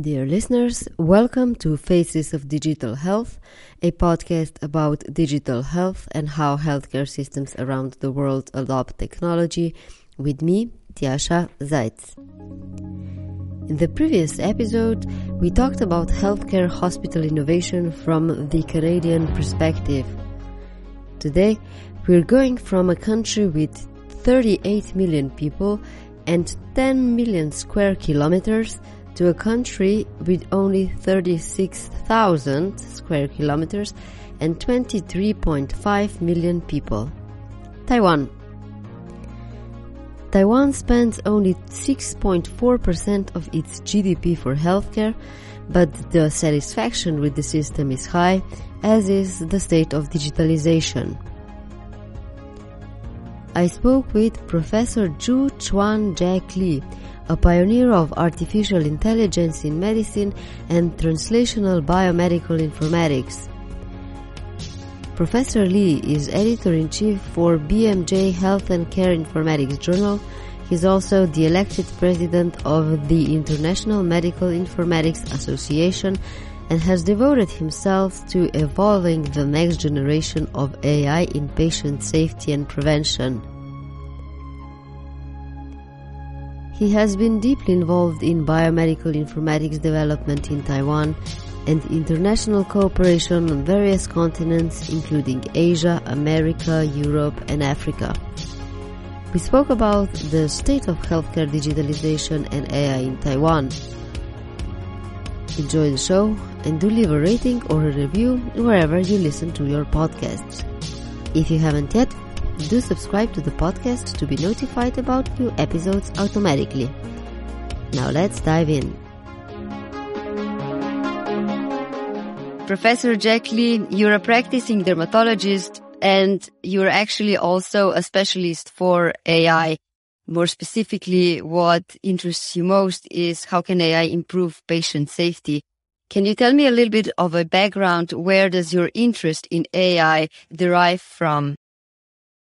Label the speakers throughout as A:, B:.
A: Dear listeners, welcome to Faces of Digital Health, a podcast about digital health and how healthcare systems around the world adopt technology with me, Tjasa Zajc. In the previous episode, we talked about healthcare hospital innovation from the Canadian perspective. Today, we're going from a country with 38 million people and 10 million square kilometers to a country with only 36,000 square kilometers and 23.5 million people. Taiwan. Taiwan spends only 6.4% of its GDP for healthcare, but the satisfaction with the system is high, as is the state of digitalization. I spoke with Professor Zhu Chuan Jack Li, a pioneer of artificial intelligence in medicine and translational biomedical informatics. Professor Li is editor-in-chief for BMJ Health and Care Informatics Journal. He's also the elected president of the International Medical Informatics Association and has devoted himself to evolving the next generation of AI in patient safety and prevention. He has been deeply involved in biomedical informatics development in Taiwan and international cooperation on various continents including Asia, America, Europe and Africa. We spoke about the state of healthcare digitalization and AI in Taiwan. Enjoy the show and do leave a rating or a review wherever you listen to your podcasts. If you haven't yet, do subscribe to the podcast to be notified about new episodes automatically. Now let's dive in. Professor Jack Li, you're a practicing dermatologist and you're actually also a specialist for AI. More specifically, what interests you most is how can AI improve patient safety? Can you tell me a little bit of a background? Where does your interest in AI derive from?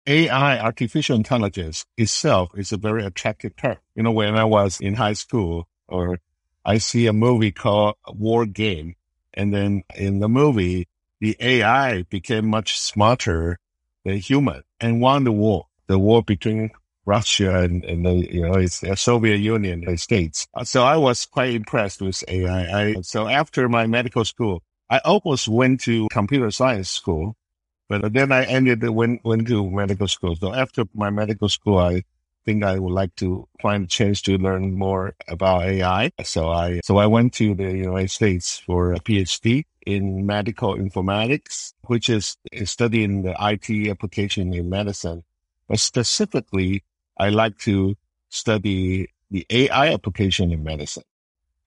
B: AI, artificial intelligence itself is a very attractive term. You know, when I was in high school or I see a movie called War Game and then in the movie, the AI became much smarter than human and won the war, the war between Russia and, and the, you know, it's the Soviet Union, the States. So I was quite impressed with AI. I, so after my medical school, I almost went to computer science school but then I ended went went to medical school. So after my medical school, I think I would like to find a chance to learn more about AI. So I so I went to the United States for a PhD in medical informatics, which is studying the IT application in medicine. But specifically, I like to study the AI application in medicine.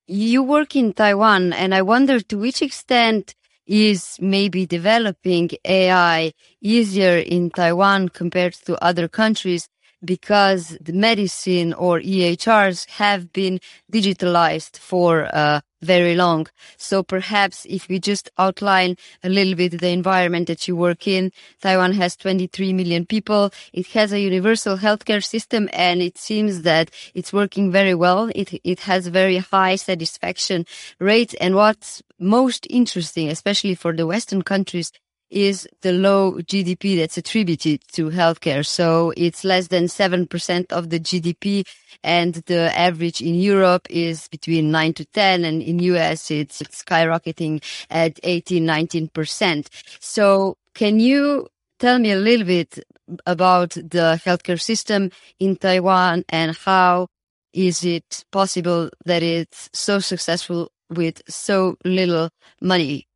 A: You work in Taiwan, and I wonder to which extent is maybe developing AI easier in Taiwan compared to other countries because the medicine or EHRs have been digitalized for uh, very long. So perhaps if we just outline a little bit the environment that you work in, Taiwan has 23 million people. It has a universal healthcare system and it seems that it's working very well. It, it has very high satisfaction rates. And what's most interesting, especially for the Western countries, is the low GDP that's attributed to healthcare. So it's less than 7% of the GDP and the average in Europe is between 9 to 10 and in US it's skyrocketing at 18, 19%. So can you tell me a little bit about the healthcare system in Taiwan and how is it possible that it's so successful with so little money?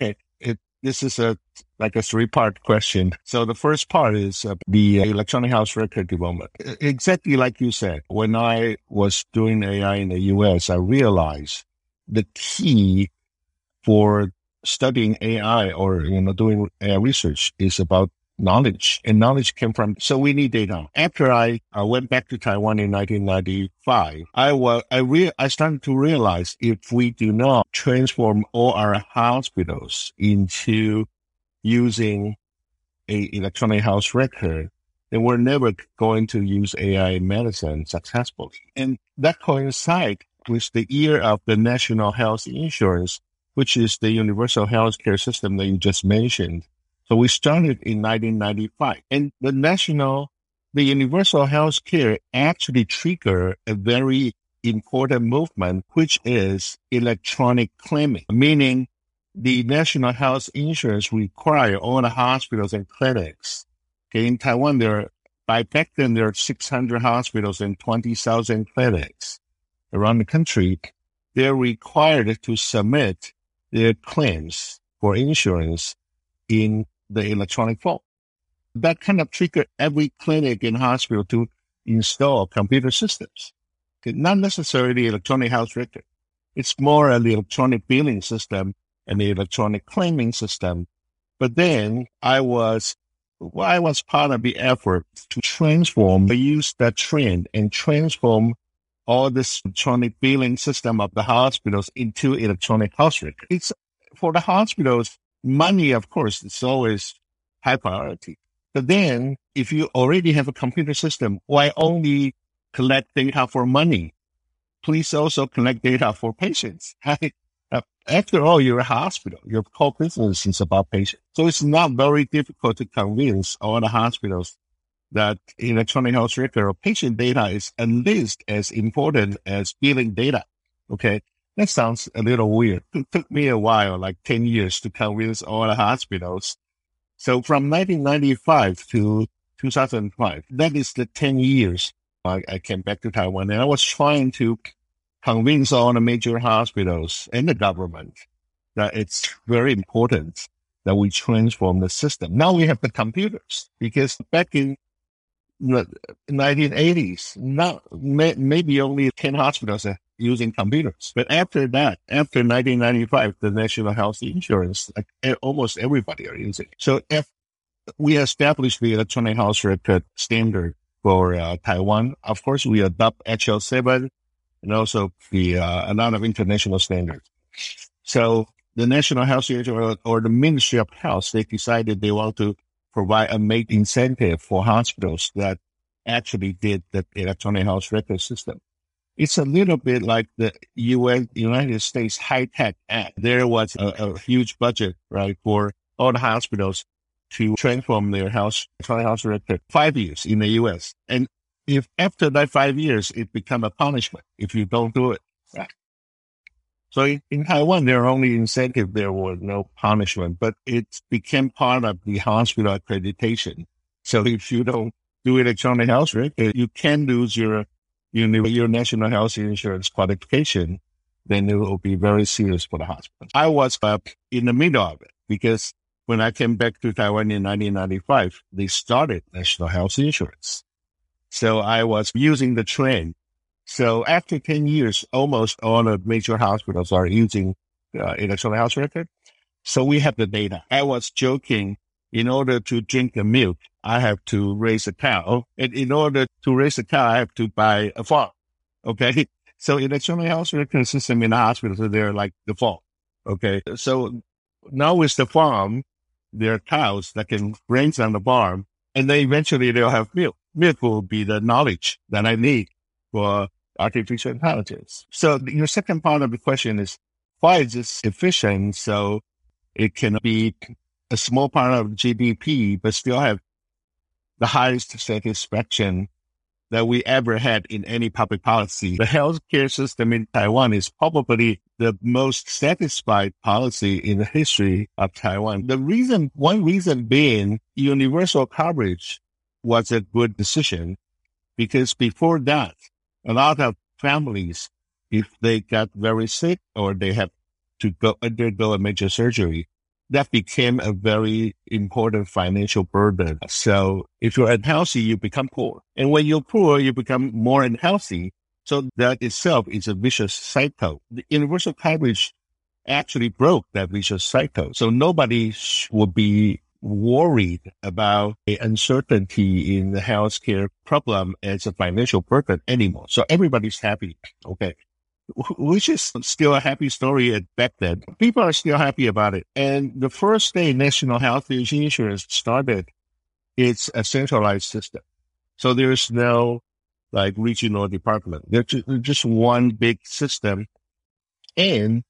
B: Okay, this is a like a three part question. So the first part is uh, the electronic health record development. Exactly like you said, when I was doing AI in the US, I realized the key for studying AI or, you know, doing AI research is about knowledge and knowledge came from, so we need data. After I, I went back to Taiwan in 1995, I was, I re, I started to realize if we do not transform all our hospitals into using a electronic health record, then we're never going to use AI medicine successfully. And that coincides with the year of the National Health Insurance, which is the universal healthcare system that you just mentioned. So we started in 1995 and the national, the universal healthcare actually triggered a very important movement, which is electronic claiming, meaning the national health insurance require all the hospitals and clinics. Okay, in Taiwan, there by back then there are 600 hospitals and 20,000 clinics around the country. They're required to submit their claims for insurance in the electronic form. That kind of triggered every clinic and hospital to install computer systems. Okay, not necessarily electronic health record. It's more an electronic billing system and the electronic claiming system. But then I was, well, I was part of the effort to transform, I use that trend and transform all this electronic billing system of the hospitals into electronic health record. It's for the hospitals, money, of course, is always high priority. But then if you already have a computer system, why only collect data for money? Please also collect data for patients. After all, you're a hospital. Your core business is about patients. So it's not very difficult to convince all the hospitals that electronic health record or patient data is at least as important as billing data. Okay. That sounds a little weird. It took me a while, like 10 years to convince all the hospitals. So from 1995 to 2005, that is the 10 years I, I came back to Taiwan and I was trying to convince all the major hospitals and the government that it's very important that we transform the system. Now we have the computers because back in 1980s, not may, maybe only 10 hospitals using computers. But after that, after 1995, the national health insurance, like almost everybody are using. So if we established the electronic health record standard for uh, Taiwan, of course, we adopt HL7 and also the uh, a lot of international standards. So the National Health or, or, the Ministry of Health, they decided they want to provide a make incentive for hospitals that actually did the electronic health record system. It's a little bit like the US, United States HITECH Act. There was a, a huge budget, right, for all the hospitals to transform their health, electronic health record five years in the US. And if after that five years, it become a punishment if you don't do it. Right? So in, Taiwan, there are only incentive. There was no punishment, but it became part of the hospital accreditation. So if you don't do electronic health record, you can lose your, your, your national health insurance qualification. Then it will be very serious for the hospital. I was uh, in the middle of it because when I came back to Taiwan in 1995, they started national health insurance. So I was using the train. So after 10 years, almost all the major hospitals are using uh, electronic health record. So we have the data. I was joking. In order to drink the milk, I have to raise a cow. And in order to raise a cow, I have to buy a farm. Okay. So electronic health record system in the hospital, so they're like the farm. Okay. So now with the farm, there are cows that can graze on the farm and then eventually they'll have milk milk will be the knowledge that I need for artificial intelligence. So your second part of the question is why is this efficient? So it can be a small part of GDP, but still have the highest satisfaction that we ever had in any public policy. The healthcare system in Taiwan is probably the most satisfied policy in the history of Taiwan. The reason, one reason being universal coverage was a good decision because before that, a lot of families, if they got very sick or they have to go undergo a major surgery, that became a very important financial burden. So if you're unhealthy, you become poor. And when you're poor, you become more unhealthy. So that itself is a vicious cycle. The universal coverage actually broke that vicious cycle. So nobody would be worried about the uncertainty in the healthcare problem as a financial burden anymore. So everybody's happy. Okay. Which is still a happy story At back then. People are still happy about it. And the first day National Health Insurance started it's a centralized system. So there's no like regional department. There's just one big system. And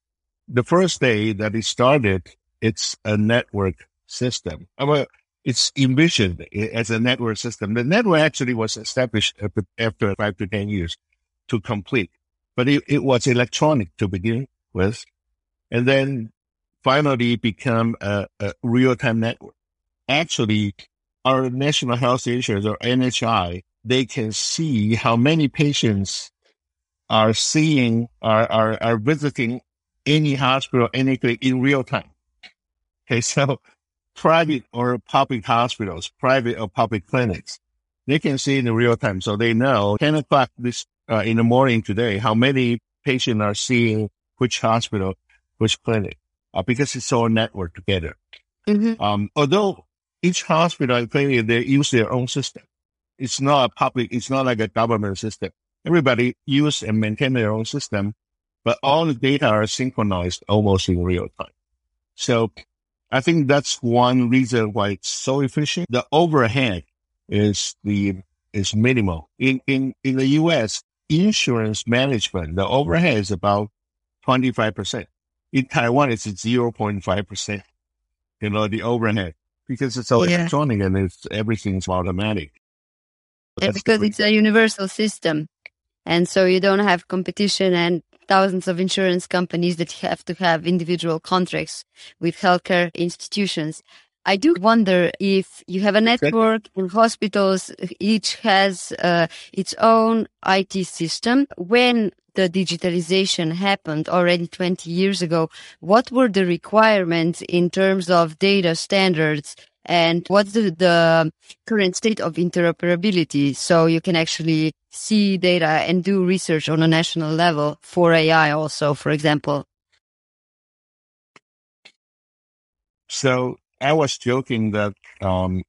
B: the first day that it started, it's a network system. Mean, it's envisioned as a network system. The network actually was established after five to 10 years to complete, but it, it was electronic to begin with. And then finally become a, a real-time network. Actually, our national health insurance or NHI, they can see how many patients are seeing, are, are, are visiting any hospital, any clinic in real time. Okay. So private or public hospitals, private or public clinics, they can see in real time. So they know 10 o'clock this, uh, in the morning today, how many patients are seeing which hospital, which clinic, uh, because it's all networked together. Mm-hmm. Um, although each hospital and clinic, they use their own system. It's not a public, it's not like a government system. Everybody use and maintain their own system, but all the data are synchronized almost in real time. So I think that's one reason why it's so efficient. The overhead is the, is minimal. In, in, in the U.S., insurance management, the overhead is about 25%. In Taiwan, it's 0.5%. You know, the overhead because it's all yeah. electronic and it's everything's automatic.
A: Yeah, because it's a universal system. And so you don't have competition and thousands of insurance companies that have to have individual contracts with healthcare institutions. I do wonder if you have a network in hospitals, each has uh, its own IT system. When the digitalization happened already 20 years ago, what were the requirements in terms of data standards and what's the, the, current state of interoperability so you can actually see data and do research on a national level for AI also, for example?
B: So I was joking that um,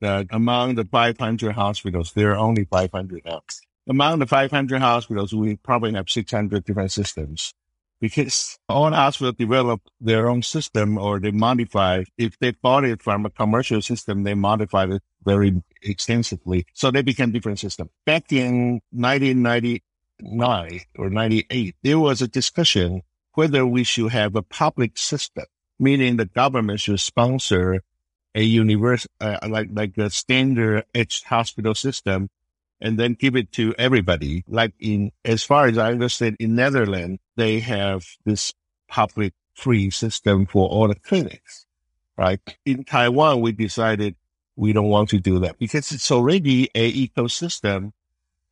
B: that among the 500 hospitals, there are only 500 now. Among the 500 hospitals, we probably have 600 different systems because all hospitals develop their own system or they modify. If they bought it from a commercial system, they modified it very extensively. So they became different systems. Back in 1999 or 98, there was a discussion whether we should have a public system meaning the government should sponsor a universe, uh, like, like a standard edge hospital system and then give it to everybody. Like in, as far as I understand, in Netherlands, they have this public free system for all the clinics, right? In Taiwan, we decided we don't want to do that because it's already a ecosystem,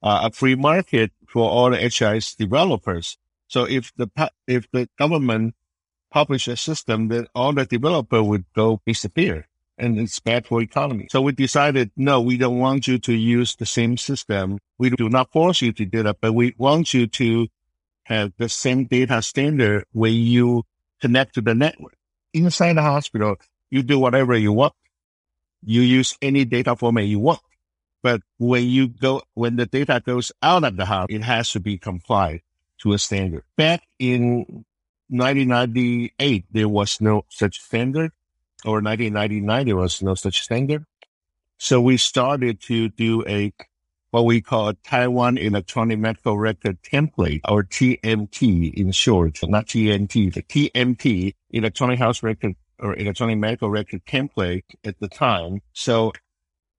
B: uh, a free market for all the HIS developers. So if the, if the government publish a system then all the developer would go disappear and it's bad for economy. So we decided, no, we don't want you to use the same system. We do not force you to do that, but we want you to have the same data standard when you connect to the network. Inside the hospital, you do whatever you want. You use any data format you want. But when you go, when the data goes out of the house, it has to be complied to a standard. Back in 1998, there was no such standard, or 1999, there was no such standard. So we started to do a what we call Taiwan Electronic Medical Record Template, or TMT in short, not TNT, the TMT, Electronic Health Record or Electronic Medical Record Template at the time. So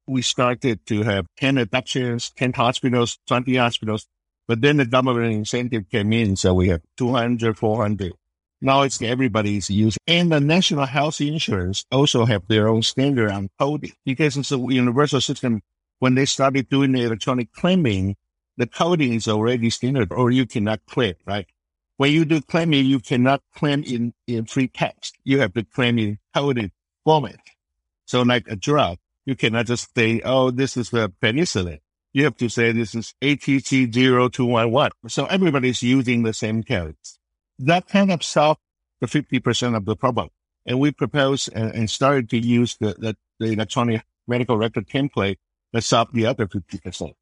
B: we started to have 10 adoptions, 10 hospitals, 20 hospitals, but then the government incentive came in. So we have 200, 400. Now it's everybody's using. And the national health insurance also have their own standard on coding because it's a universal system. When they started doing the electronic claiming, the coding is already standard or you cannot claim, right? When you do claiming, you cannot claim in, in free text. You have to claim in coded format. So like a drug, you cannot just say, oh, this is the penicillin. You have to say this is ATC 0211. So everybody's using the same codes. That kind of solved the 50% of the problem. And we proposed and, and started to use the, the, the, electronic medical record template that solved the other 50%.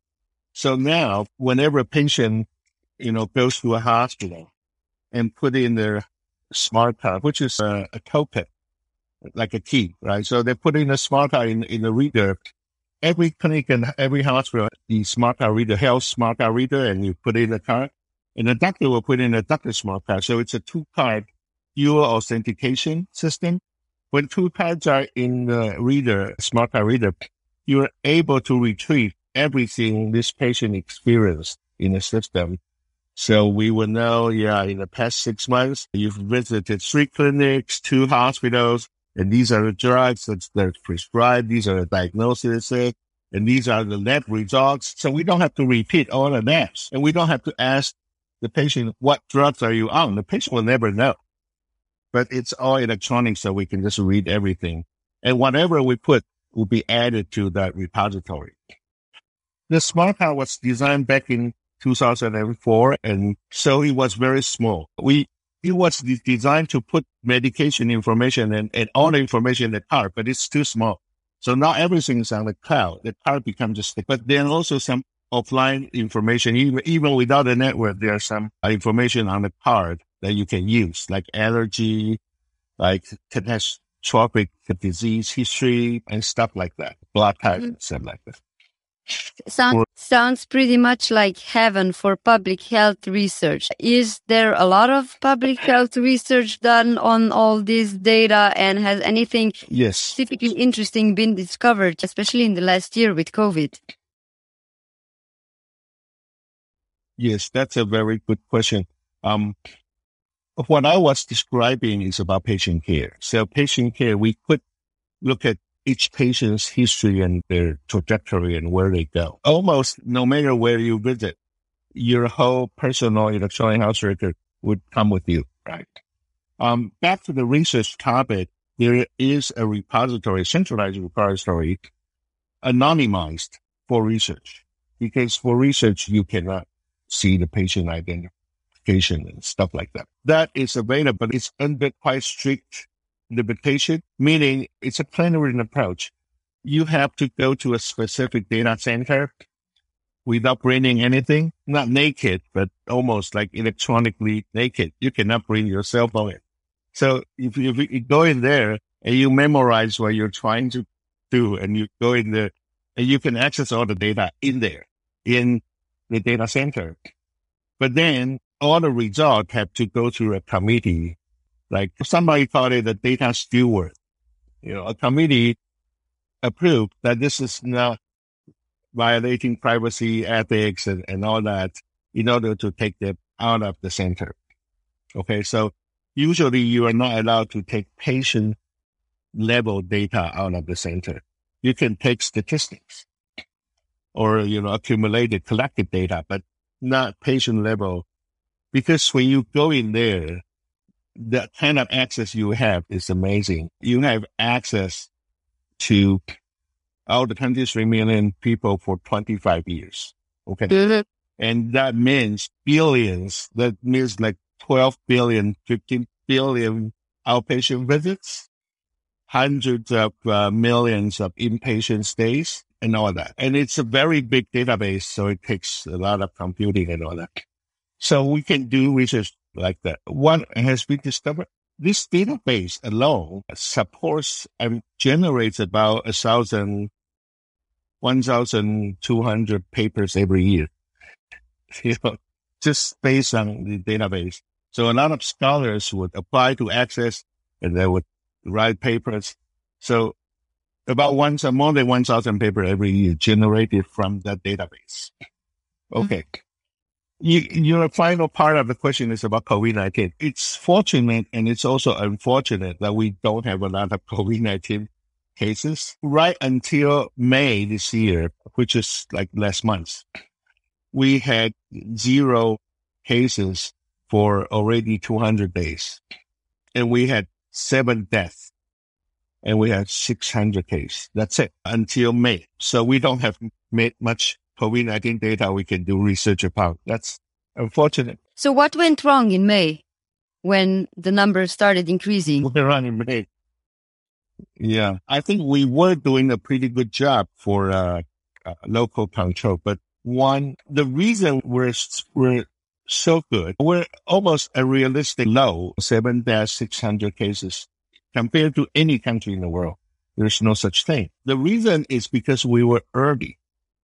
B: So now whenever a patient, you know, goes to a hospital and put in their smart card, which is a, a copay, like a key, right? So they put in a smart card in, in the reader. Every clinic and every hospital, the smart card reader, health smart card reader, and you put in the card and the doctor will put in a doctor smart card. So it's a two card dual authentication system. When two cards are in the reader, smart card reader, you're able to retrieve everything this patient experienced in the system. So we will know, yeah, in the past six months, you've visited three clinics, two hospitals, and these are the drugs that they're prescribed. These are the diagnoses, eh? and these are the lab results. So we don't have to repeat all the that. And we don't have to ask the patient, what drugs are you on? The patient will never know. But it's all electronic, so we can just read everything. And whatever we put will be added to that repository. The smart card was designed back in 2004, and so it was very small. We it was designed to put medication information and, and all the information in the card, but it's too small. So now everything is on the cloud. The card becomes just, but then also some offline information, even, even without the network, there's some information on the card that you can use, like allergy, like catastrophic disease history and stuff like that, blood type mm-hmm. and stuff like that.
A: Sound, sounds pretty much like heaven for public health research. Is there a lot of public health research done on all this data and has anything
B: yes.
A: specifically interesting been discovered, especially in the last year with COVID?
B: Yes, that's a very good question. Um, what I was describing is about patient care. So patient care, we could look at each patient's history and their trajectory and where they go. Almost no matter where you visit, your whole personal electronic health record would come with you, right? Um, back to the research topic, there is a repository, centralized repository, anonymized for research. Because for research, you cannot see the patient identification and stuff like that. That is available, but it's under quite strict limitation, meaning it's a plenary approach. You have to go to a specific data center without bringing anything, not naked, but almost like electronically naked. You cannot bring your cell phone in. So if, if you go in there and you memorize what you're trying to do and you go in there and you can access all the data in there in the data center. But then all the results have to go through a committee like somebody called it a data steward. You know, a committee approved that this is not violating privacy ethics and, and all that in order to take them out of the center. Okay. So usually you are not allowed to take patient level data out of the center. You can take statistics or, you know, accumulated collected data, but not patient level. Because when you go in there, the kind of access you have is amazing. You have access to all the 23 million people for 25 years. Okay. Mm-hmm. And that means billions. That means like 12 billion, 15 billion outpatient visits, hundreds of uh, millions of inpatient stays and all that. And it's a very big database. So it takes a lot of computing and all that. So we can do research like that. One has been discovered. This database alone supports and generates about a thousand, one thousand two hundred papers every year. You know, just based on the database. So a lot of scholars would apply to access and they would write papers. So about once more than 1,000 papers every year generated from that database. Mm-hmm. Okay. Mm-hmm. You, your final part of the question is about COVID-19. It's fortunate and it's also unfortunate that we don't have a lot of COVID-19 cases right until May this year, which is like last month. We had zero cases for already 200 days and we had seven deaths and we had 600 cases. That's it until May. So we don't have made much COVID-19 data we can do research about. That's unfortunate.
A: So what went wrong in May when the numbers started increasing?
B: Went wrong in May. Yeah, I think we were doing a pretty good job for uh, uh, local control, but one, the reason we're, we're so good, we're almost a realistic low, 7-600 cases compared to any country in the world. There's no such thing. The reason is because we were early.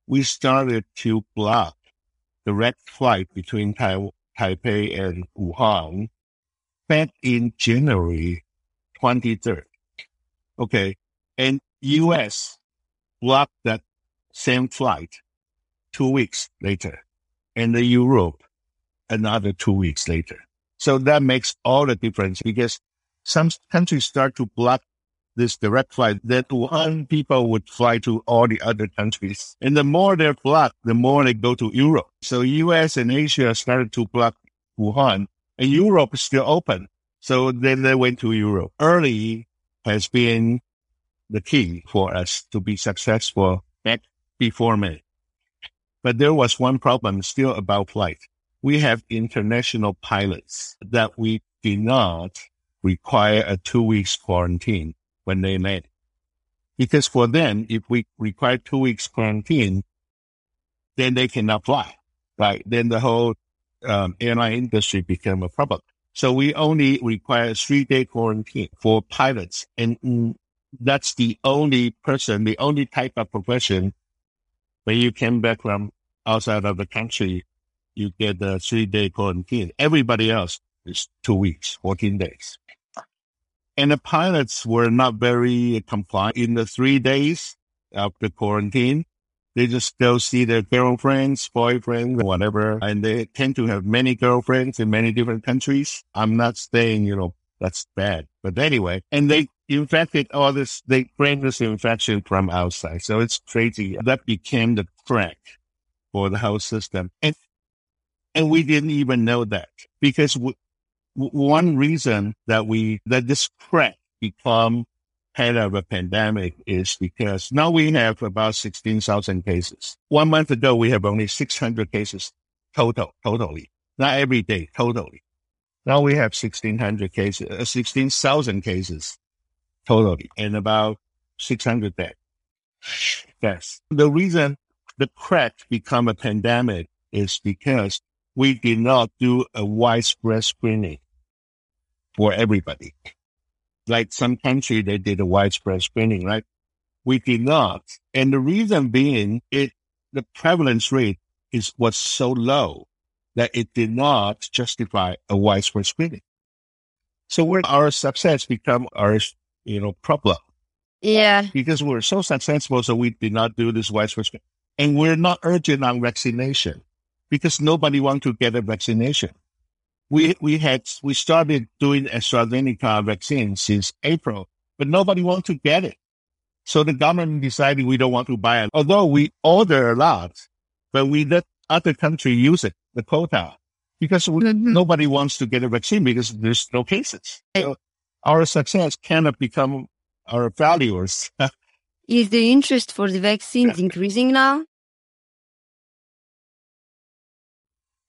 B: We started to block direct flight between tai- Taipei and Wuhan back in January 23rd. Okay. And US blocked that same flight two weeks later and the Europe another two weeks later. So that makes all the difference because some countries start to block this direct flight, that Wuhan people would fly to all the other countries. And the more they're blocked, the more they go to Europe. So US and Asia started to block Wuhan and Europe is still open. So then they went to Europe. Early has been the key for us to be successful back before May. But there was one problem still about flight. We have international pilots that we did not require a two weeks quarantine when they land. Because for them, if we require two weeks quarantine, then they cannot fly, right? Then the whole um, airline industry became a problem. So we only require three day quarantine for pilots. And that's the only person, the only type of profession when you came back from outside of the country, you get the three day quarantine. Everybody else is two weeks, 14 days. And the pilots were not very compliant in the three days the quarantine. They just go see their girlfriends, boyfriends, whatever. And they tend to have many girlfriends in many different countries. I'm not saying, you know, that's bad. But anyway, and they infected all this, they bring this infection from outside. So it's crazy. That became the crack for the whole system. And, and we didn't even know that because one reason that we, that this crack become head of a pandemic is because now we have about 16,000 cases. One month ago, we have only 600 cases total, totally, not every day, totally. Now we have 1,600 cases, uh, 16,000 cases totally, and about 600 dead. Yes. The reason the crack become a pandemic is because we did not do a widespread screening for everybody. Like some country, they did a widespread screening, right? We did not. And the reason being it, the prevalence rate is, was so low that it did not justify a widespread screening. So where our success become our, you know, problem.
A: Yeah.
B: Because we're so successful, so we did not do this widespread screening. And we're not urgent on vaccination because nobody wants to get a vaccination we we had we started doing AstraZeneca vaccine since April, but nobody wants to get it. So the government decided we don't want to buy it. Although we order a lot, but we let other country use it, the quota, because we, mm-hmm. nobody wants to get a vaccine because there's no cases. So our success cannot become our failures.
A: Is the interest for the vaccines increasing now?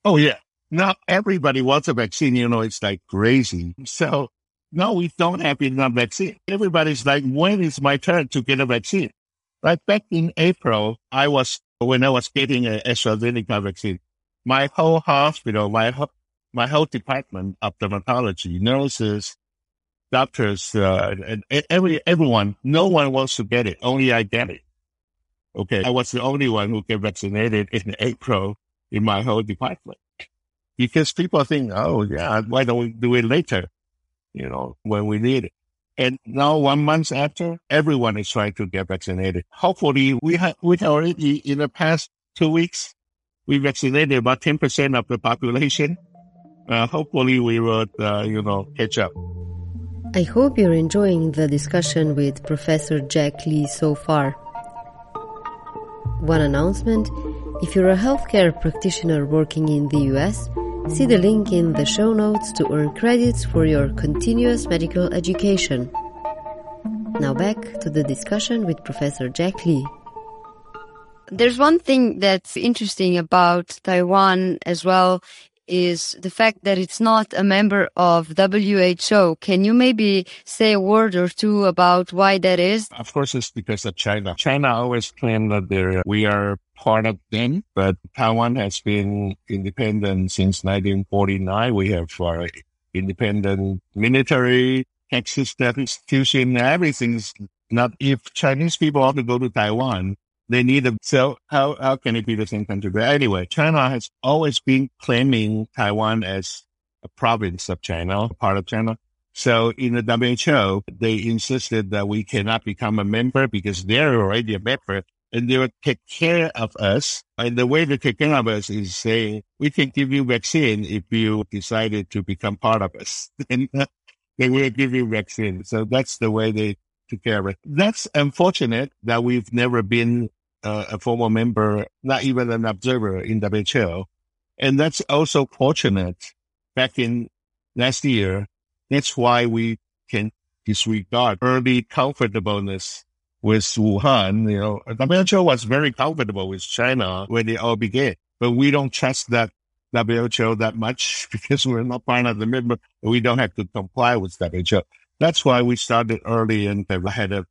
B: Oh yeah, now everybody wants a vaccine. You know, it's like crazy. So no, we don't have enough vaccine. Everybody's like, when is my turn to get a vaccine? Right back in April, I was, when I was getting an AstraZeneca vaccine, my whole hospital, my whole, my whole department of dermatology, nurses, doctors, uh, and every, everyone, no one wants to get it. Only I get it. Okay. I was the only one who get vaccinated in April in my whole department because people think, oh yeah, why don't we do it later? You know, when we need it. And now one month after, everyone is trying to get vaccinated. Hopefully we have, we already in the past two weeks, we vaccinated about 10% of the population. Uh, hopefully we will, uh, you know, catch up.
C: I hope you're enjoying the discussion with Professor Jack Li so far. One announcement. If you're a healthcare practitioner working in the US, See the link in the show notes to earn credits for your continuous medical education. Now back to the discussion with Professor Jack Li.
A: There's one thing that's interesting about Taiwan as well is the fact that it's not a member of WHO. Can you maybe say a word or two about why that is?
B: Of course, it's because of China. China always claimed that we are part of them, but Taiwan has been independent since 1949. We have our independent military, tax system, institution, everything's not, if Chinese people want to go to Taiwan, they need a, so how, how can it be the same country? But anyway, China has always been claiming Taiwan as a province of China, part of China. So in the WHO, they insisted that we cannot become a member because they're already a member and they will take care of us. And the way they take care of us is saying, we can give you vaccine if you decided to become part of us. and they will give you vaccine. So that's the way they took care of it. That's unfortunate that we've never been uh, a former member, not even an observer in WHO. And that's also fortunate back in last year. That's why we can disregard early comfortableness with Wuhan. You know, WHO was very comfortable with China when it all began, but we don't trust that WHO that much because we're not part of the member. We don't have to comply with WHO. That's why we started early and had a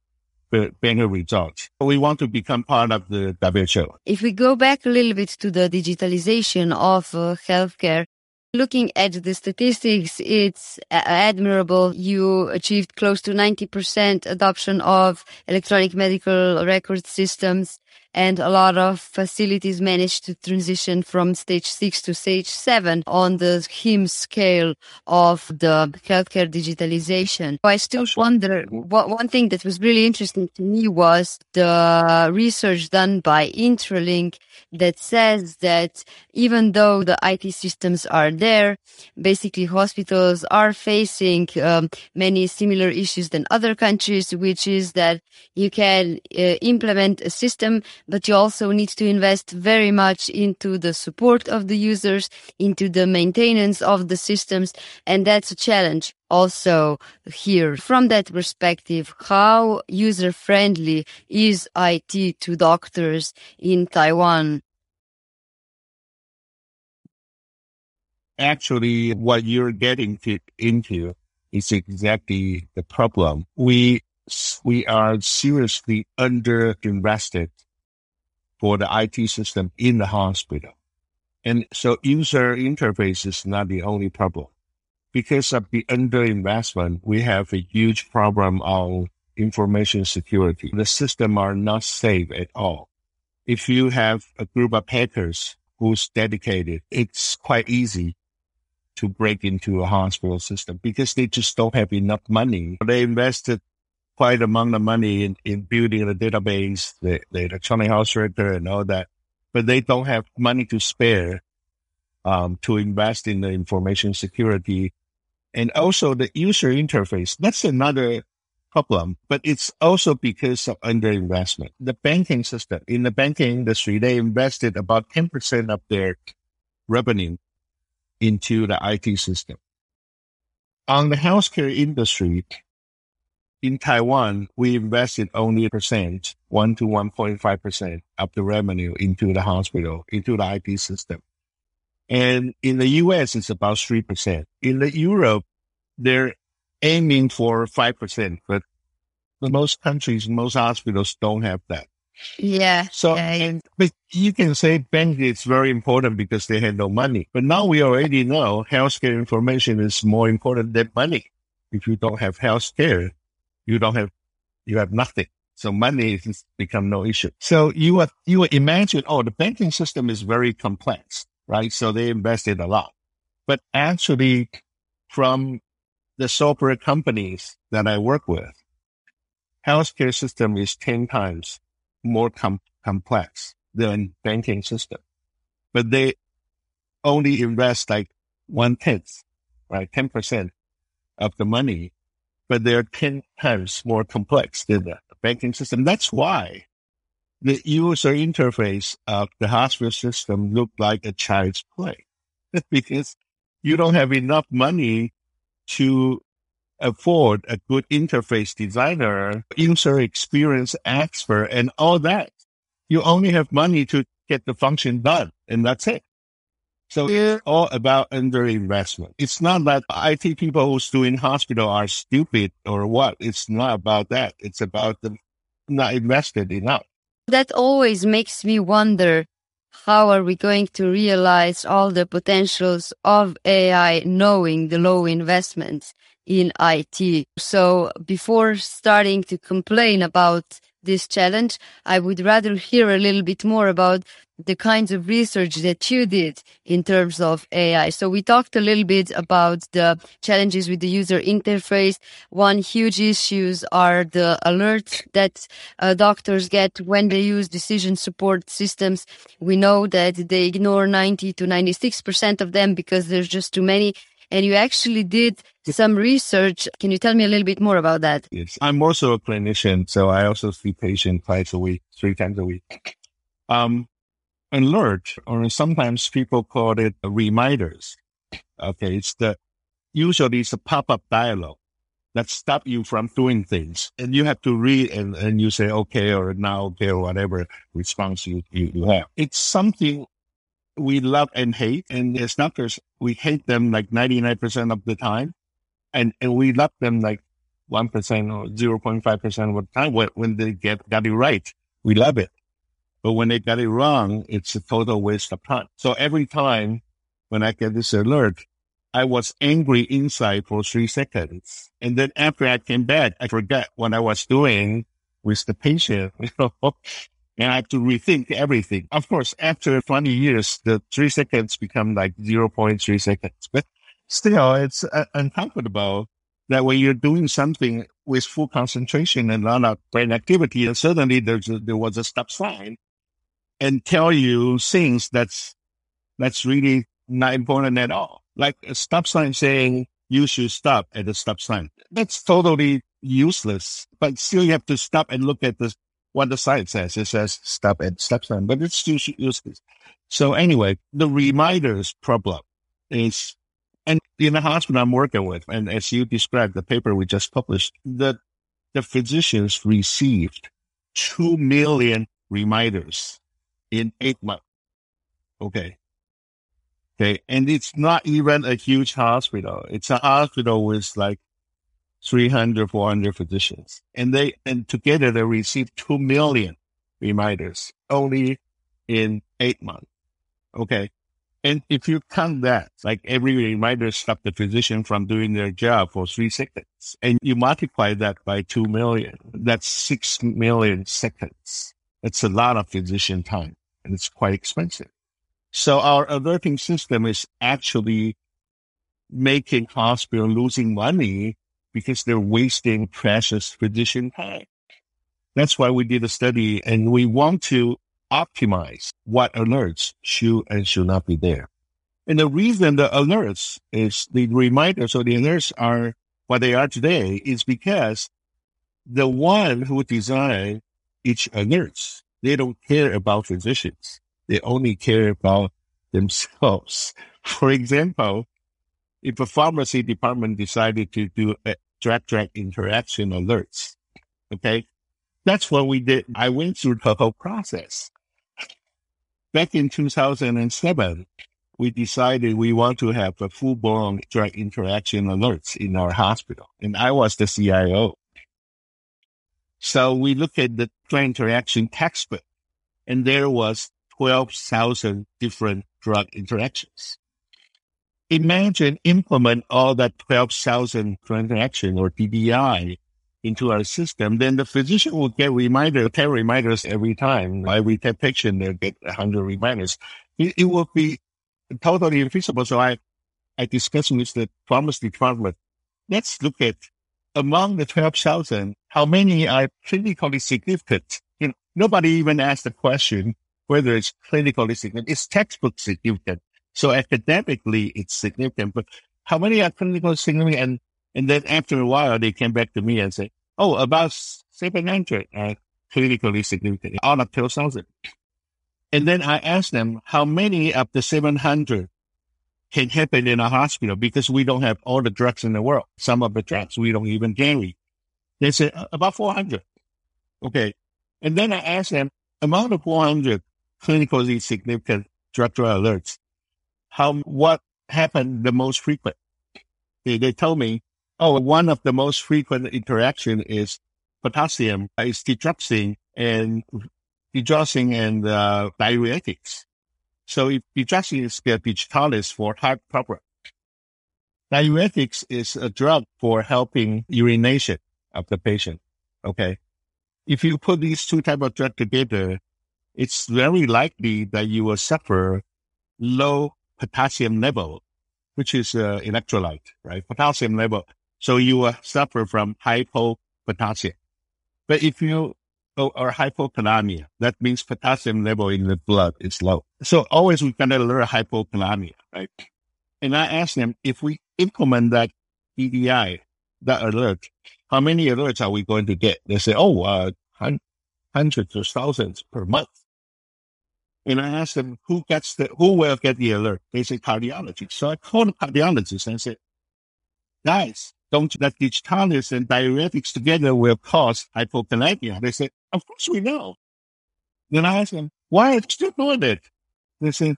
B: better results. We want to become part of the WHO.
A: If we go back a little bit to the digitalization of uh, healthcare, Looking at the statistics, it's uh, admirable. You achieved close to 90% adoption of electronic medical record systems and a lot of facilities managed to transition from stage six to stage seven on the HIMSS scale of the healthcare digitalization. I still wonder, what, one thing that was really interesting to me was the research done by Intralink that says that even though the IT systems are there, basically hospitals are facing um, many similar issues than other countries, which is that you can uh, implement a system but you also need to invest very much into the support of the users, into the maintenance of the systems. And that's a challenge also here. From that perspective, how user friendly is IT to doctors in Taiwan?
B: Actually, what you're getting to, into is exactly the problem. We we are seriously underinvested for the IT system in the hospital. And so user interface is not the only problem. Because of the underinvestment, we have a huge problem on information security. The system are not safe at all. If you have a group of hackers who's dedicated, it's quite easy to break into a hospital system because they just don't have enough money. They invested quite amount of money in, in building the database, the, the electronic health record and all that, but they don't have money to spare um, to invest in the information security and also the user interface. That's another problem, but it's also because of underinvestment. The banking system in the banking industry, they invested about 10% of their revenue into the IT system. On the healthcare industry, in Taiwan, we invested only a percent, one to 1.5% of the revenue into the hospital, into the IT system. And in the US, it's about 3%. In the Europe, they're aiming for 5%, but most countries, most hospitals don't have that.
A: Yeah.
B: So,
A: yeah.
B: and, but you can say bank is very important because they had no money. But now we already know healthcare information is more important than money. If you don't have healthcare, you don't have, you have nothing. So money has become no issue. So you would, you imagine, oh, the banking system is very complex, right? So they invested a lot, but actually from the software companies that I work with, healthcare system is 10 times more com- complex than banking system, but they only invest like one tenth, right? 10% of the money but they're 10 times more complex than the banking system. That's why the user interface of the hospital system looked like a child's play because you don't have enough money to afford a good interface designer, user experience expert, and all that. You only have money to get the function done, and that's it. So it's all about underinvestment. It's not that IT people who's doing hospital are stupid or what. It's not about that. It's about them not invested enough.
A: That always makes me wonder how are we going to realize all the potentials of AI knowing the low investments in IT. So before starting to complain about this challenge, I would rather hear a little bit more about the kinds of research that you did in terms of AI. So we talked a little bit about the challenges with the user interface. One huge issues are the alerts that uh, doctors get when they use decision support systems. We know that they ignore 90 to 96% of them because there's just too many and you actually did some research. Can you tell me a little bit more about that?
B: Yes, I'm also a clinician, so I also see patients twice a week, three times a week. Um, alert, or sometimes people call it reminders. Okay, it's the usually it's a pop-up dialogue that stop you from doing things, and you have to read and, and you say okay or now okay or whatever response you, you, you have. It's something we love and hate. And as doctors, we hate them like 99% of the time. And, and we love them like 1% or 0.5% of the time when, when they get, got it right. We love it. But when they got it wrong, it's a total waste of time. So every time when I get this alert, I was angry inside for three seconds. And then after I came back, I forgot what I was doing with the patient. You know, and I have to rethink everything. Of course, after 20 years, the three seconds become like 0.3 seconds, but still it's uh, uncomfortable that when you're doing something with full concentration and a lot of brain activity, and suddenly there's a, there was a stop sign and tell you things that's, that's really not important at all. Like a stop sign saying you should stop at the stop sign. That's totally useless, but still you have to stop and look at the what the site says. It says stop at stop sign, but it's still useless. So anyway, the reminders problem is, and in the hospital I'm working with, and as you described, the paper we just published, the, the physicians received 2 million reminders in eight months. Okay. Okay. And it's not even a huge hospital. It's a hospital with like 300, 400 physicians. And they, and together they received 2 million reminders only in eight months. Okay. And if you count that, like every reminder stopped the physician from doing their job for three seconds and you multiply that by 2 million, that's 6 million seconds. That's a lot of physician time and it's quite expensive. So our alerting system is actually making hospital losing money because they're wasting precious physician time. That's why we did a study and we want to optimize what alerts should and should not be there. And the reason the alerts is the reminders or the alerts are what they are today is because the one who designed each alerts, they don't care about physicians. They only care about themselves. For example, if a pharmacy department decided to do a drug drug interaction alerts, okay, that's what we did. I went through the whole process. Back in 2007, we decided we want to have a full blown drug interaction alerts in our hospital. And I was the CIO. So we looked at the drug interaction textbook and there was 12,000 different drug interactions imagine implement all that 12,000 transaction or DDI into our system, then the physician will get reminder, 10 reminders every time. Every 10 patient, they'll get 100 reminders. It, it will be totally infeasible. So I, I discussed with the pharmacy department. Let's look at among the 12,000, how many are clinically significant? You know, nobody even asked the question whether it's clinically significant. It's textbook significant. So academically, it's significant, but how many are clinically significant? And, and then after a while, they came back to me and said, oh, about 700 are clinically significant out of 12,000. And then I asked them how many of the 700 can happen in a hospital because we don't have all the drugs in the world. Some of the drugs we don't even carry. They said uh, about 400. Okay. And then I asked them among the 400 clinically significant drug drug alerts, how what happened the most frequent. They, they told me, oh, one of the most frequent interaction is potassium, is digoxin and digoxin and uh, diuretics. So if digoxin is the digitalis for heart problem, diuretics is a drug for helping urination of the patient. Okay. If you put these two type of drugs together, it's very likely that you will suffer low potassium level, which is uh, electrolyte, right? Potassium level. So you will suffer from hypopotassium. But if you oh, or hypokalemia, that means potassium level in the blood is low. So always we gotta learn hypokalemia, right? And I asked them if we implement that DDI, that alert, how many alerts are we going to get? They say, oh, uh, hundreds or thousands per month. And I asked them who gets the, who will get the alert? They say cardiology. So I called the cardiologist and said, guys, don't that digitalis and diuretics together will cause hypokalemia? They said, of course we know. Then I asked them, why are you still doing it? They said,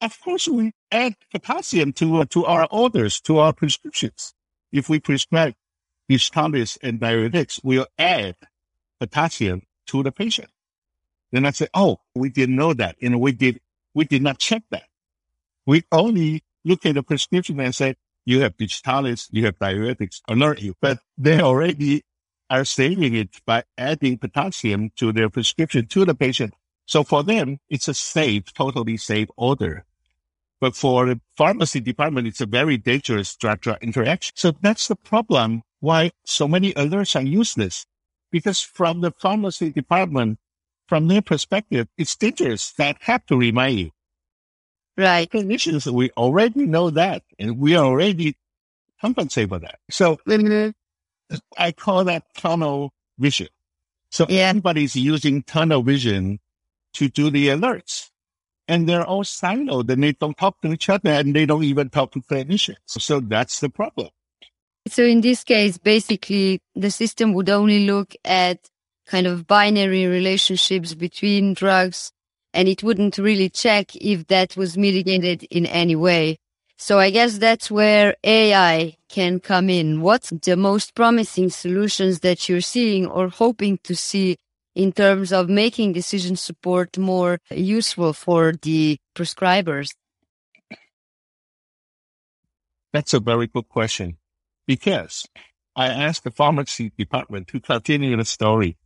B: of course we add potassium to, uh, to our orders, to our prescriptions. If we prescribe digitalis and diuretics, we'll add potassium to the patient. Then I said, oh, we didn't know that. And we did, we did not check that. We only look at the prescription and say, you have digitalis, you have diuretics, alert you. But they already are saving it by adding potassium to their prescription to the patient. So for them, it's a safe, totally safe order. But for the pharmacy department, it's a very dangerous drug-drug interaction. So that's the problem why so many alerts are useless. Because from the pharmacy department, from their perspective, it's dangerous that have to remind you.
A: Right.
B: Clinicians, we already know that and we already compensate for that. So mm-hmm. I call that tunnel vision. So yeah. everybody's using tunnel vision to do the alerts. And they're all siloed and they don't talk to each other and they don't even talk to clinicians. So that's the problem.
A: So in this case, basically the system would only look at kind of binary relationships between drugs and it wouldn't really check if that was mitigated in any way. So I guess that's where AI can come in. What's the most promising solutions that you're seeing or hoping to see in terms of making decision support more useful for the prescribers?
B: That's a very good question because I asked the pharmacy department to continue the story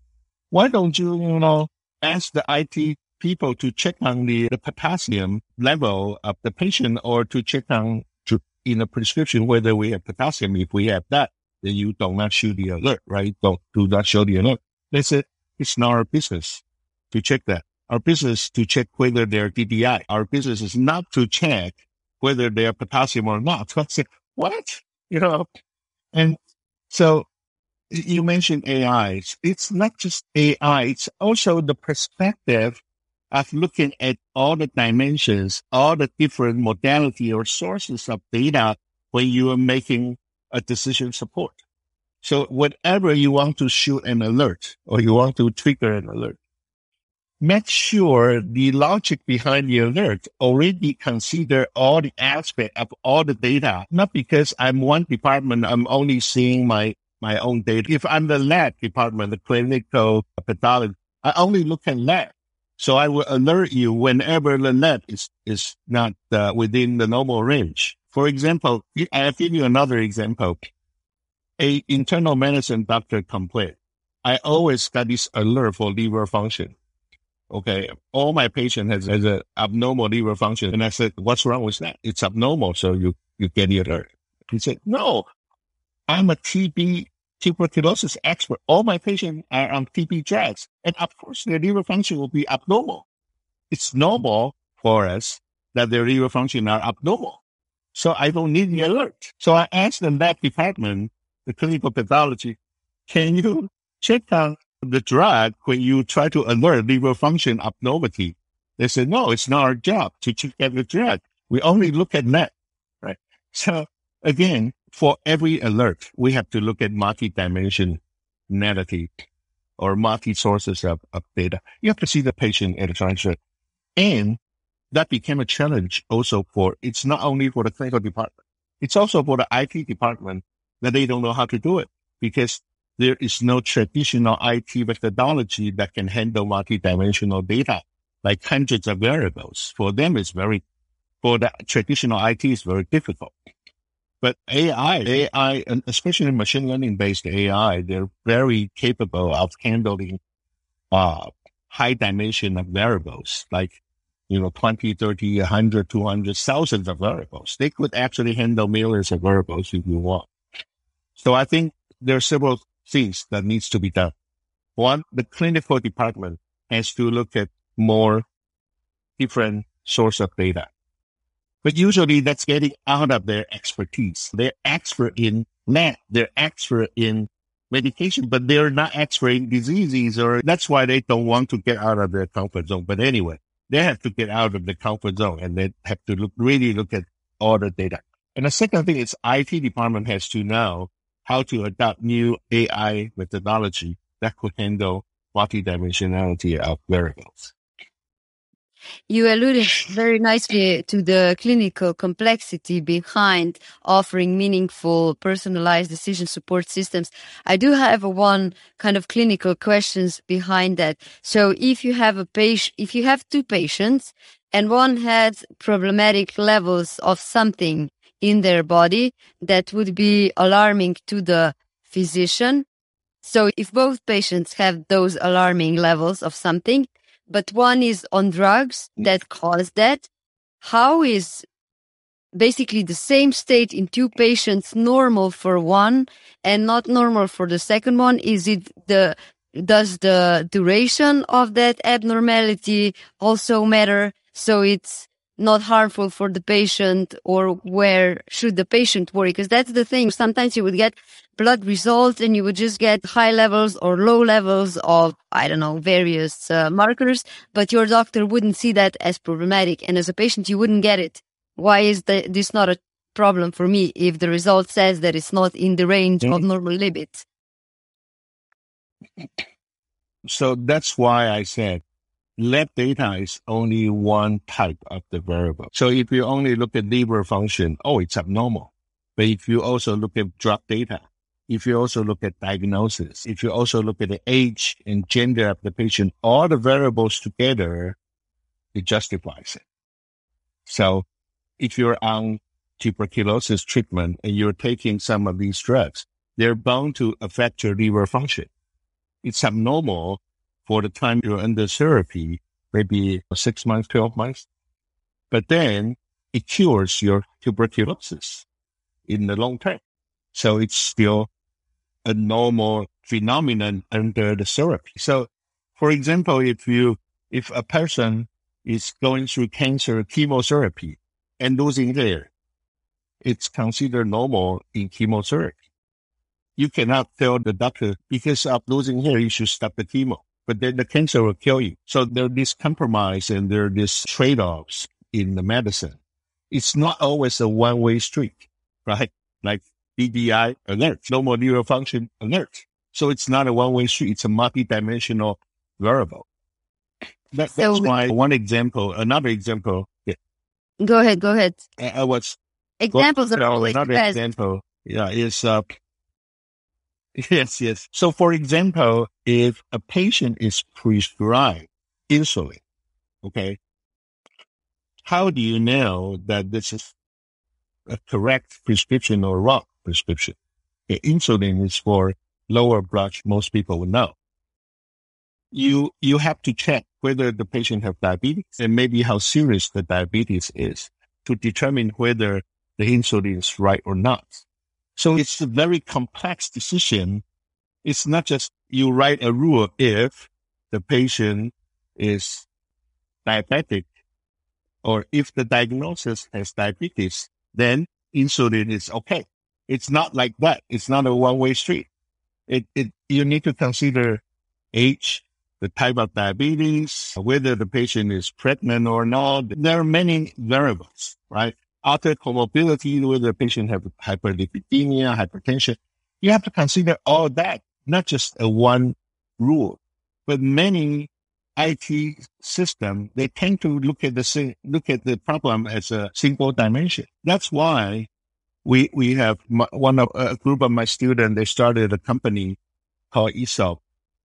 B: why don't you, you know, ask the IT people to check on the, the potassium level of the patient or to check on to, in a prescription whether we have potassium. If we have that, then you do not show the alert, right? Don't do not show the alert. They said it's not our business to check that. Our business to check whether they're DDI. Our business is not to check whether they're potassium or not. So I said, what? You know, and so you mentioned AI. It's not just AI. It's also the perspective of looking at all the dimensions, all the different modality or sources of data when you are making a decision support. So whatever you want to shoot an alert or you want to trigger an alert, make sure the logic behind the alert already consider all the aspect of all the data, not because I'm one department, I'm only seeing my my own data. If I'm the lab department, the clinical pathology, I only look at lab. So I will alert you whenever the lab is, is not uh, within the normal range. For example, I'll give you another example. A internal medicine doctor complained. I always got this alert for liver function. Okay. All my patient has, has an abnormal liver function. And I said, what's wrong with that? It's abnormal. So you, you get the alert. He said, no, I'm a TB tuberculosis expert. All my patients are on TB drugs. And of course, their liver function will be abnormal. It's normal for us that their liver function are abnormal. So I don't need the alert. So I asked the lab department, the clinical pathology, can you check on the drug when you try to alert liver function abnormality? They said, no, it's not our job to check out the drug. We only look at that. Right. So again, for every alert, we have to look at multi-dimensionality or multi-sources of, of data. You have to see the patient at a time. And that became a challenge also for, it's not only for the clinical department, it's also for the IT department that they don't know how to do it because there is no traditional IT methodology that can handle multi-dimensional data, like hundreds of variables. For them, it's very, for the traditional IT, it's very difficult. But AI, AI, and especially machine learning based AI, they're very capable of handling uh, high dimension of variables, like, you know, 20, 30, 100, 200, thousands of variables. They could actually handle millions of variables if you want. So I think there are several things that needs to be done. One, the clinical department has to look at more different source of data. But usually that's getting out of their expertise. They're expert in math. They're expert in medication, but they're not expert in diseases or that's why they don't want to get out of their comfort zone. But anyway, they have to get out of the comfort zone and they have to look, really look at all the data. And the second thing is IT department has to know how to adopt new AI methodology that could handle multidimensionality of variables.
A: You alluded very nicely to the clinical complexity behind offering meaningful personalized decision support systems. I do have one kind of clinical questions behind that. So if you have a patient, if you have two patients and one has problematic levels of something in their body that would be alarming to the physician. So if both patients have those alarming levels of something, but one is on drugs mm. that cause that. How is basically the same state in two patients normal for one and not normal for the second one? Is it the, does the duration of that abnormality also matter? So it's not harmful for the patient or where should the patient worry? Because that's the thing. Sometimes you would get blood results and you would just get high levels or low levels of, I don't know, various uh, markers, but your doctor wouldn't see that as problematic. And as a patient, you wouldn't get it. Why is the, this not a problem for me if the result says that it's not in the range mm-hmm. of normal limits?
B: So that's why I said lab data is only one type of the variable. So if you only look at liver function, oh, it's abnormal. But if you also look at drug data, if you also look at diagnosis, if you also look at the age and gender of the patient, all the variables together, it justifies it. So if you're on tuberculosis treatment and you're taking some of these drugs, they're bound to affect your liver function. It's abnormal for the time you're under therapy, maybe six months, 12 months. But then it cures your tuberculosis in the long term. So it's still a normal phenomenon under the therapy. So for example, if you, if a person is going through cancer chemotherapy and losing hair, it's considered normal in chemotherapy. You cannot tell the doctor because of losing hair, you should stop the chemo but then the cancer will kill you. So there are these compromise and there are these trade-offs in the medicine. It's not always a one-way street, right? Like DDI alert, no more neural function alert. So it's not a one-way street. It's a multi-dimensional variable. That, that's so, why one example, another example. Yeah.
A: Go ahead. Go ahead.
B: I, I was
A: examples are always
B: another example. Yeah, is uh, Yes, yes. So for example, if a patient is prescribed insulin, okay, how do you know that this is a correct prescription or wrong prescription? Okay, insulin is for lower blood. Most people would know. You, you have to check whether the patient have diabetes and maybe how serious the diabetes is to determine whether the insulin is right or not. So it's a very complex decision. It's not just you write a rule if the patient is diabetic or if the diagnosis has diabetes, then insulin is okay. It's not like that. It's not a one way street. It, it, you need to consider age, the type of diabetes, whether the patient is pregnant or not. There are many variables, right? Other comorbidity, whether the patient have hyperlipidemia, hypertension. You have to consider all that, not just a one rule, but many IT system, they tend to look at the look at the problem as a single dimension. That's why we we have one of a group of my students. They started a company called AESOP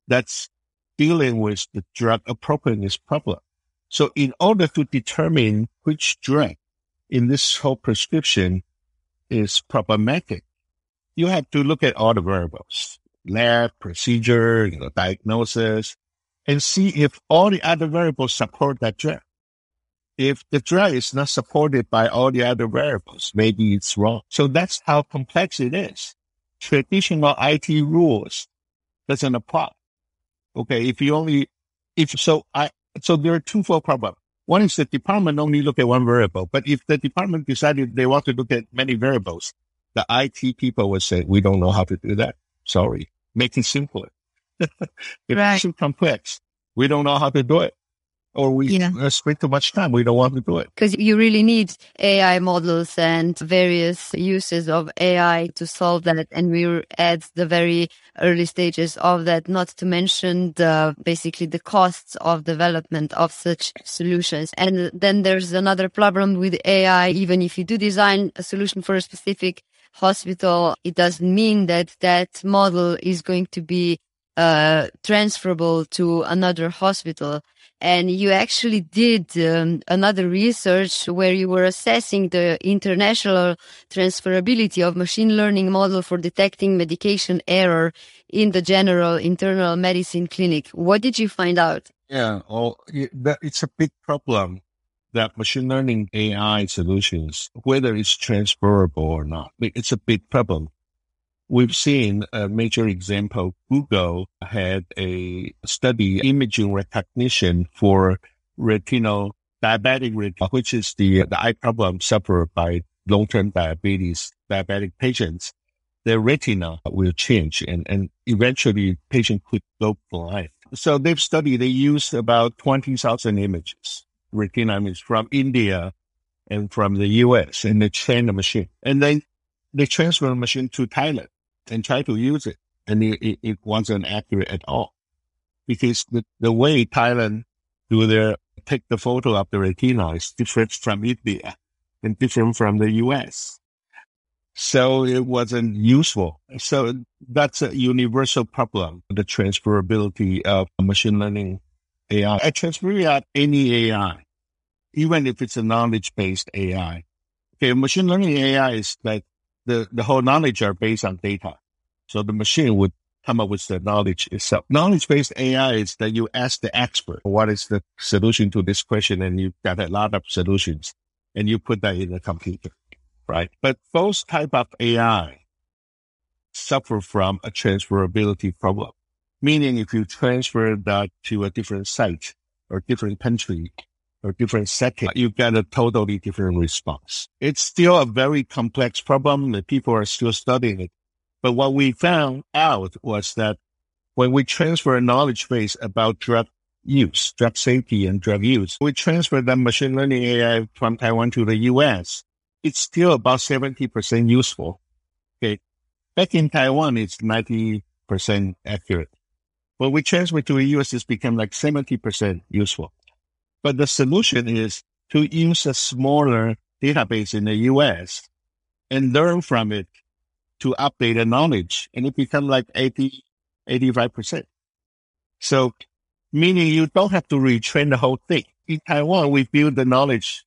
B: that's dealing with the drug appropriateness problem. So in order to determine which drug in this whole prescription is problematic, you have to look at all the variables, lab, procedure, you know, diagnosis, and see if all the other variables support that drug. If the drug is not supported by all the other variables, maybe it's wrong. So that's how complex it is. Traditional IT rules doesn't apply. Okay. If you only, if so, I, so there are twofold problems. One is the department only look at one variable, but if the department decided they want to look at many variables, the IT people would say, we don't know how to do that. Sorry. Make it simpler. if right. it's too complex, we don't know how to do it or we yeah. Uh, spend too much time. We don't want to do it.
A: Because you really need AI models and various uses of AI to solve that. And we're at the very early stages of that, not to mention the basically the costs of development of such solutions. And then there's another problem with AI. Even if you do design a solution for a specific hospital, it doesn't mean that that model is going to be uh, transferable to another hospital and you actually did um, another research where you were assessing the international transferability of machine learning model for detecting medication error in the general internal medicine clinic. What did you find out?
B: Yeah, well, it's a big problem that machine learning AI solutions, whether it's transferable or not, it's a big problem. We've seen a major example. Google had a study imaging recognition for retinal diabetic which is the, the eye problem suffered by long-term diabetes, diabetic patients. Their retina will change and, and eventually patient could go blind. So they've studied, they used about 20,000 images, retina images from India and from the US and they trained the machine and then they transfer the machine to Thailand and try to use it. And it, it, wasn't accurate at all because the, the way Thailand do their, take the photo of the retina is different from India and different from the US. So it wasn't useful. So that's a universal problem, the transferability of machine learning AI. I transfer out any AI, even if it's a knowledge based AI. Okay. Machine learning AI is like the, the whole knowledge are based on data. So the machine would come up with the knowledge itself. Knowledge based AI is that you ask the expert, what is the solution to this question? And you've got a lot of solutions and you put that in the computer, right? But both type of AI suffer from a transferability problem. Meaning if you transfer that to a different site or different country, or different setting, you get a totally different response. It's still a very complex problem that people are still studying it. But what we found out was that when we transfer a knowledge base about drug use, drug safety and drug use, we transfer that machine learning AI from Taiwan to the US. It's still about 70% useful. Okay. Back in Taiwan, it's 90% accurate. When we transfer to the US, it's become like 70% useful. But the solution is to use a smaller database in the US and learn from it to update the knowledge and it become like 80, 85%. So meaning you don't have to retrain the whole thing. In Taiwan, we build the knowledge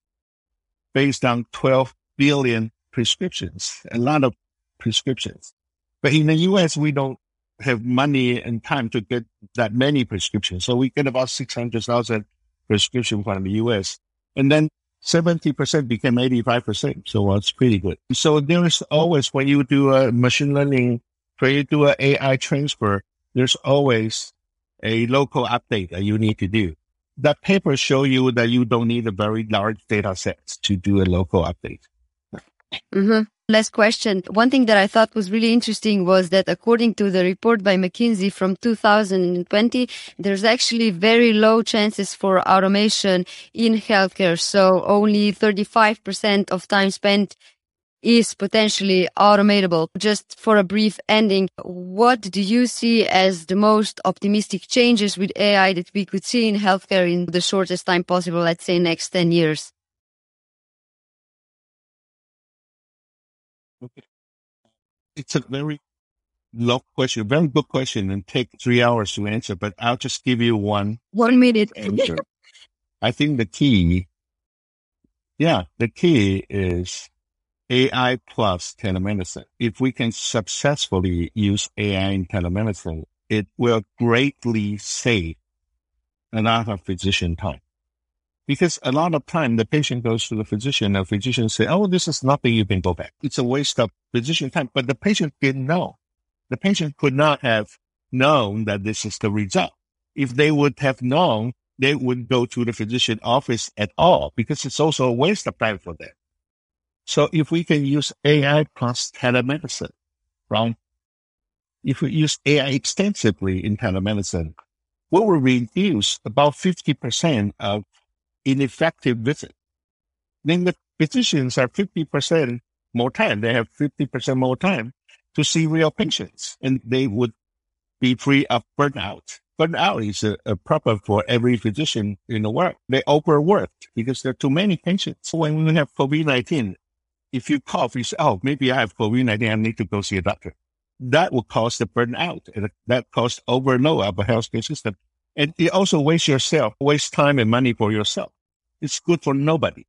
B: based on 12 billion prescriptions, a lot of prescriptions. But in the US, we don't have money and time to get that many prescriptions. So we get about 600,000 prescription from the US. And then 70% became 85%. So uh, it's pretty good. So there is always, when you do a machine learning, when you do an AI transfer, there's always a local update that you need to do. That paper show you that you don't need a very large data set to do a local update.
A: Mm-hmm. Last question. One thing that I thought was really interesting was that according to the report by McKinsey from 2020, there's actually very low chances for automation in healthcare. So only 35% of time spent is potentially automatable. Just for a brief ending, what do you see as the most optimistic changes with AI that we could see in healthcare in the shortest time possible, let's say next 10 years?
B: Okay. It's a very long question, very good question, and take three hours to answer. But I'll just give you one.
A: One minute.
B: answer. I think the key, yeah, the key is AI plus telemedicine. If we can successfully use AI in telemedicine, it will greatly save a lot of physician time. Because a lot of time the patient goes to the physician, the physician say, Oh, this is nothing. You can go back. It's a waste of physician time. But the patient didn't know. The patient could not have known that this is the result. If they would have known, they wouldn't go to the physician office at all because it's also a waste of time for them. So if we can use AI plus telemedicine from, if we use AI extensively in telemedicine, we will reduce about 50% of ineffective visit. Then the physicians have 50% more time. They have 50% more time to see real patients and they would be free of burnout. Burnout is a, a problem for every physician in the world. They overworked because there are too many patients. When we have COVID-19, if you cough, you say, oh, maybe I have COVID-19. I need to go see a doctor. That will cause the burnout and that cause overload of the healthcare system. And it also wastes yourself, waste time and money for yourself. It's good for nobody.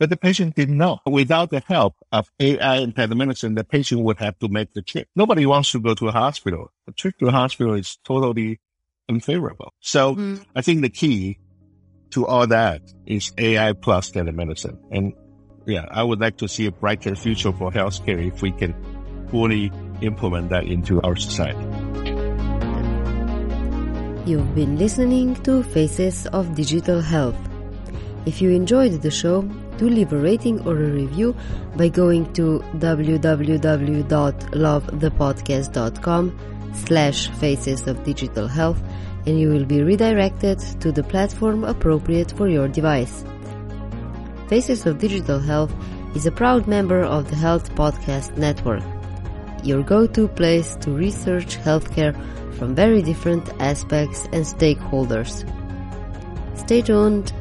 B: But the patient didn't know. Without the help of AI and telemedicine, the patient would have to make the trip. Nobody wants to go to a hospital. A trip to a hospital is totally unfavorable. So mm. I think the key to all that is AI plus telemedicine. And yeah, I would like to see a brighter future for healthcare if we can fully implement that into our society.
C: You've been listening to Faces of Digital Health. If you enjoyed the show, do leave a rating or a review by going to www.lovethepodcast.com slash faces of digital health and you will be redirected to the platform appropriate for your device. Faces of Digital Health is a proud member of the Health Podcast Network, your go-to place to research healthcare from very different aspects and stakeholders. Stay tuned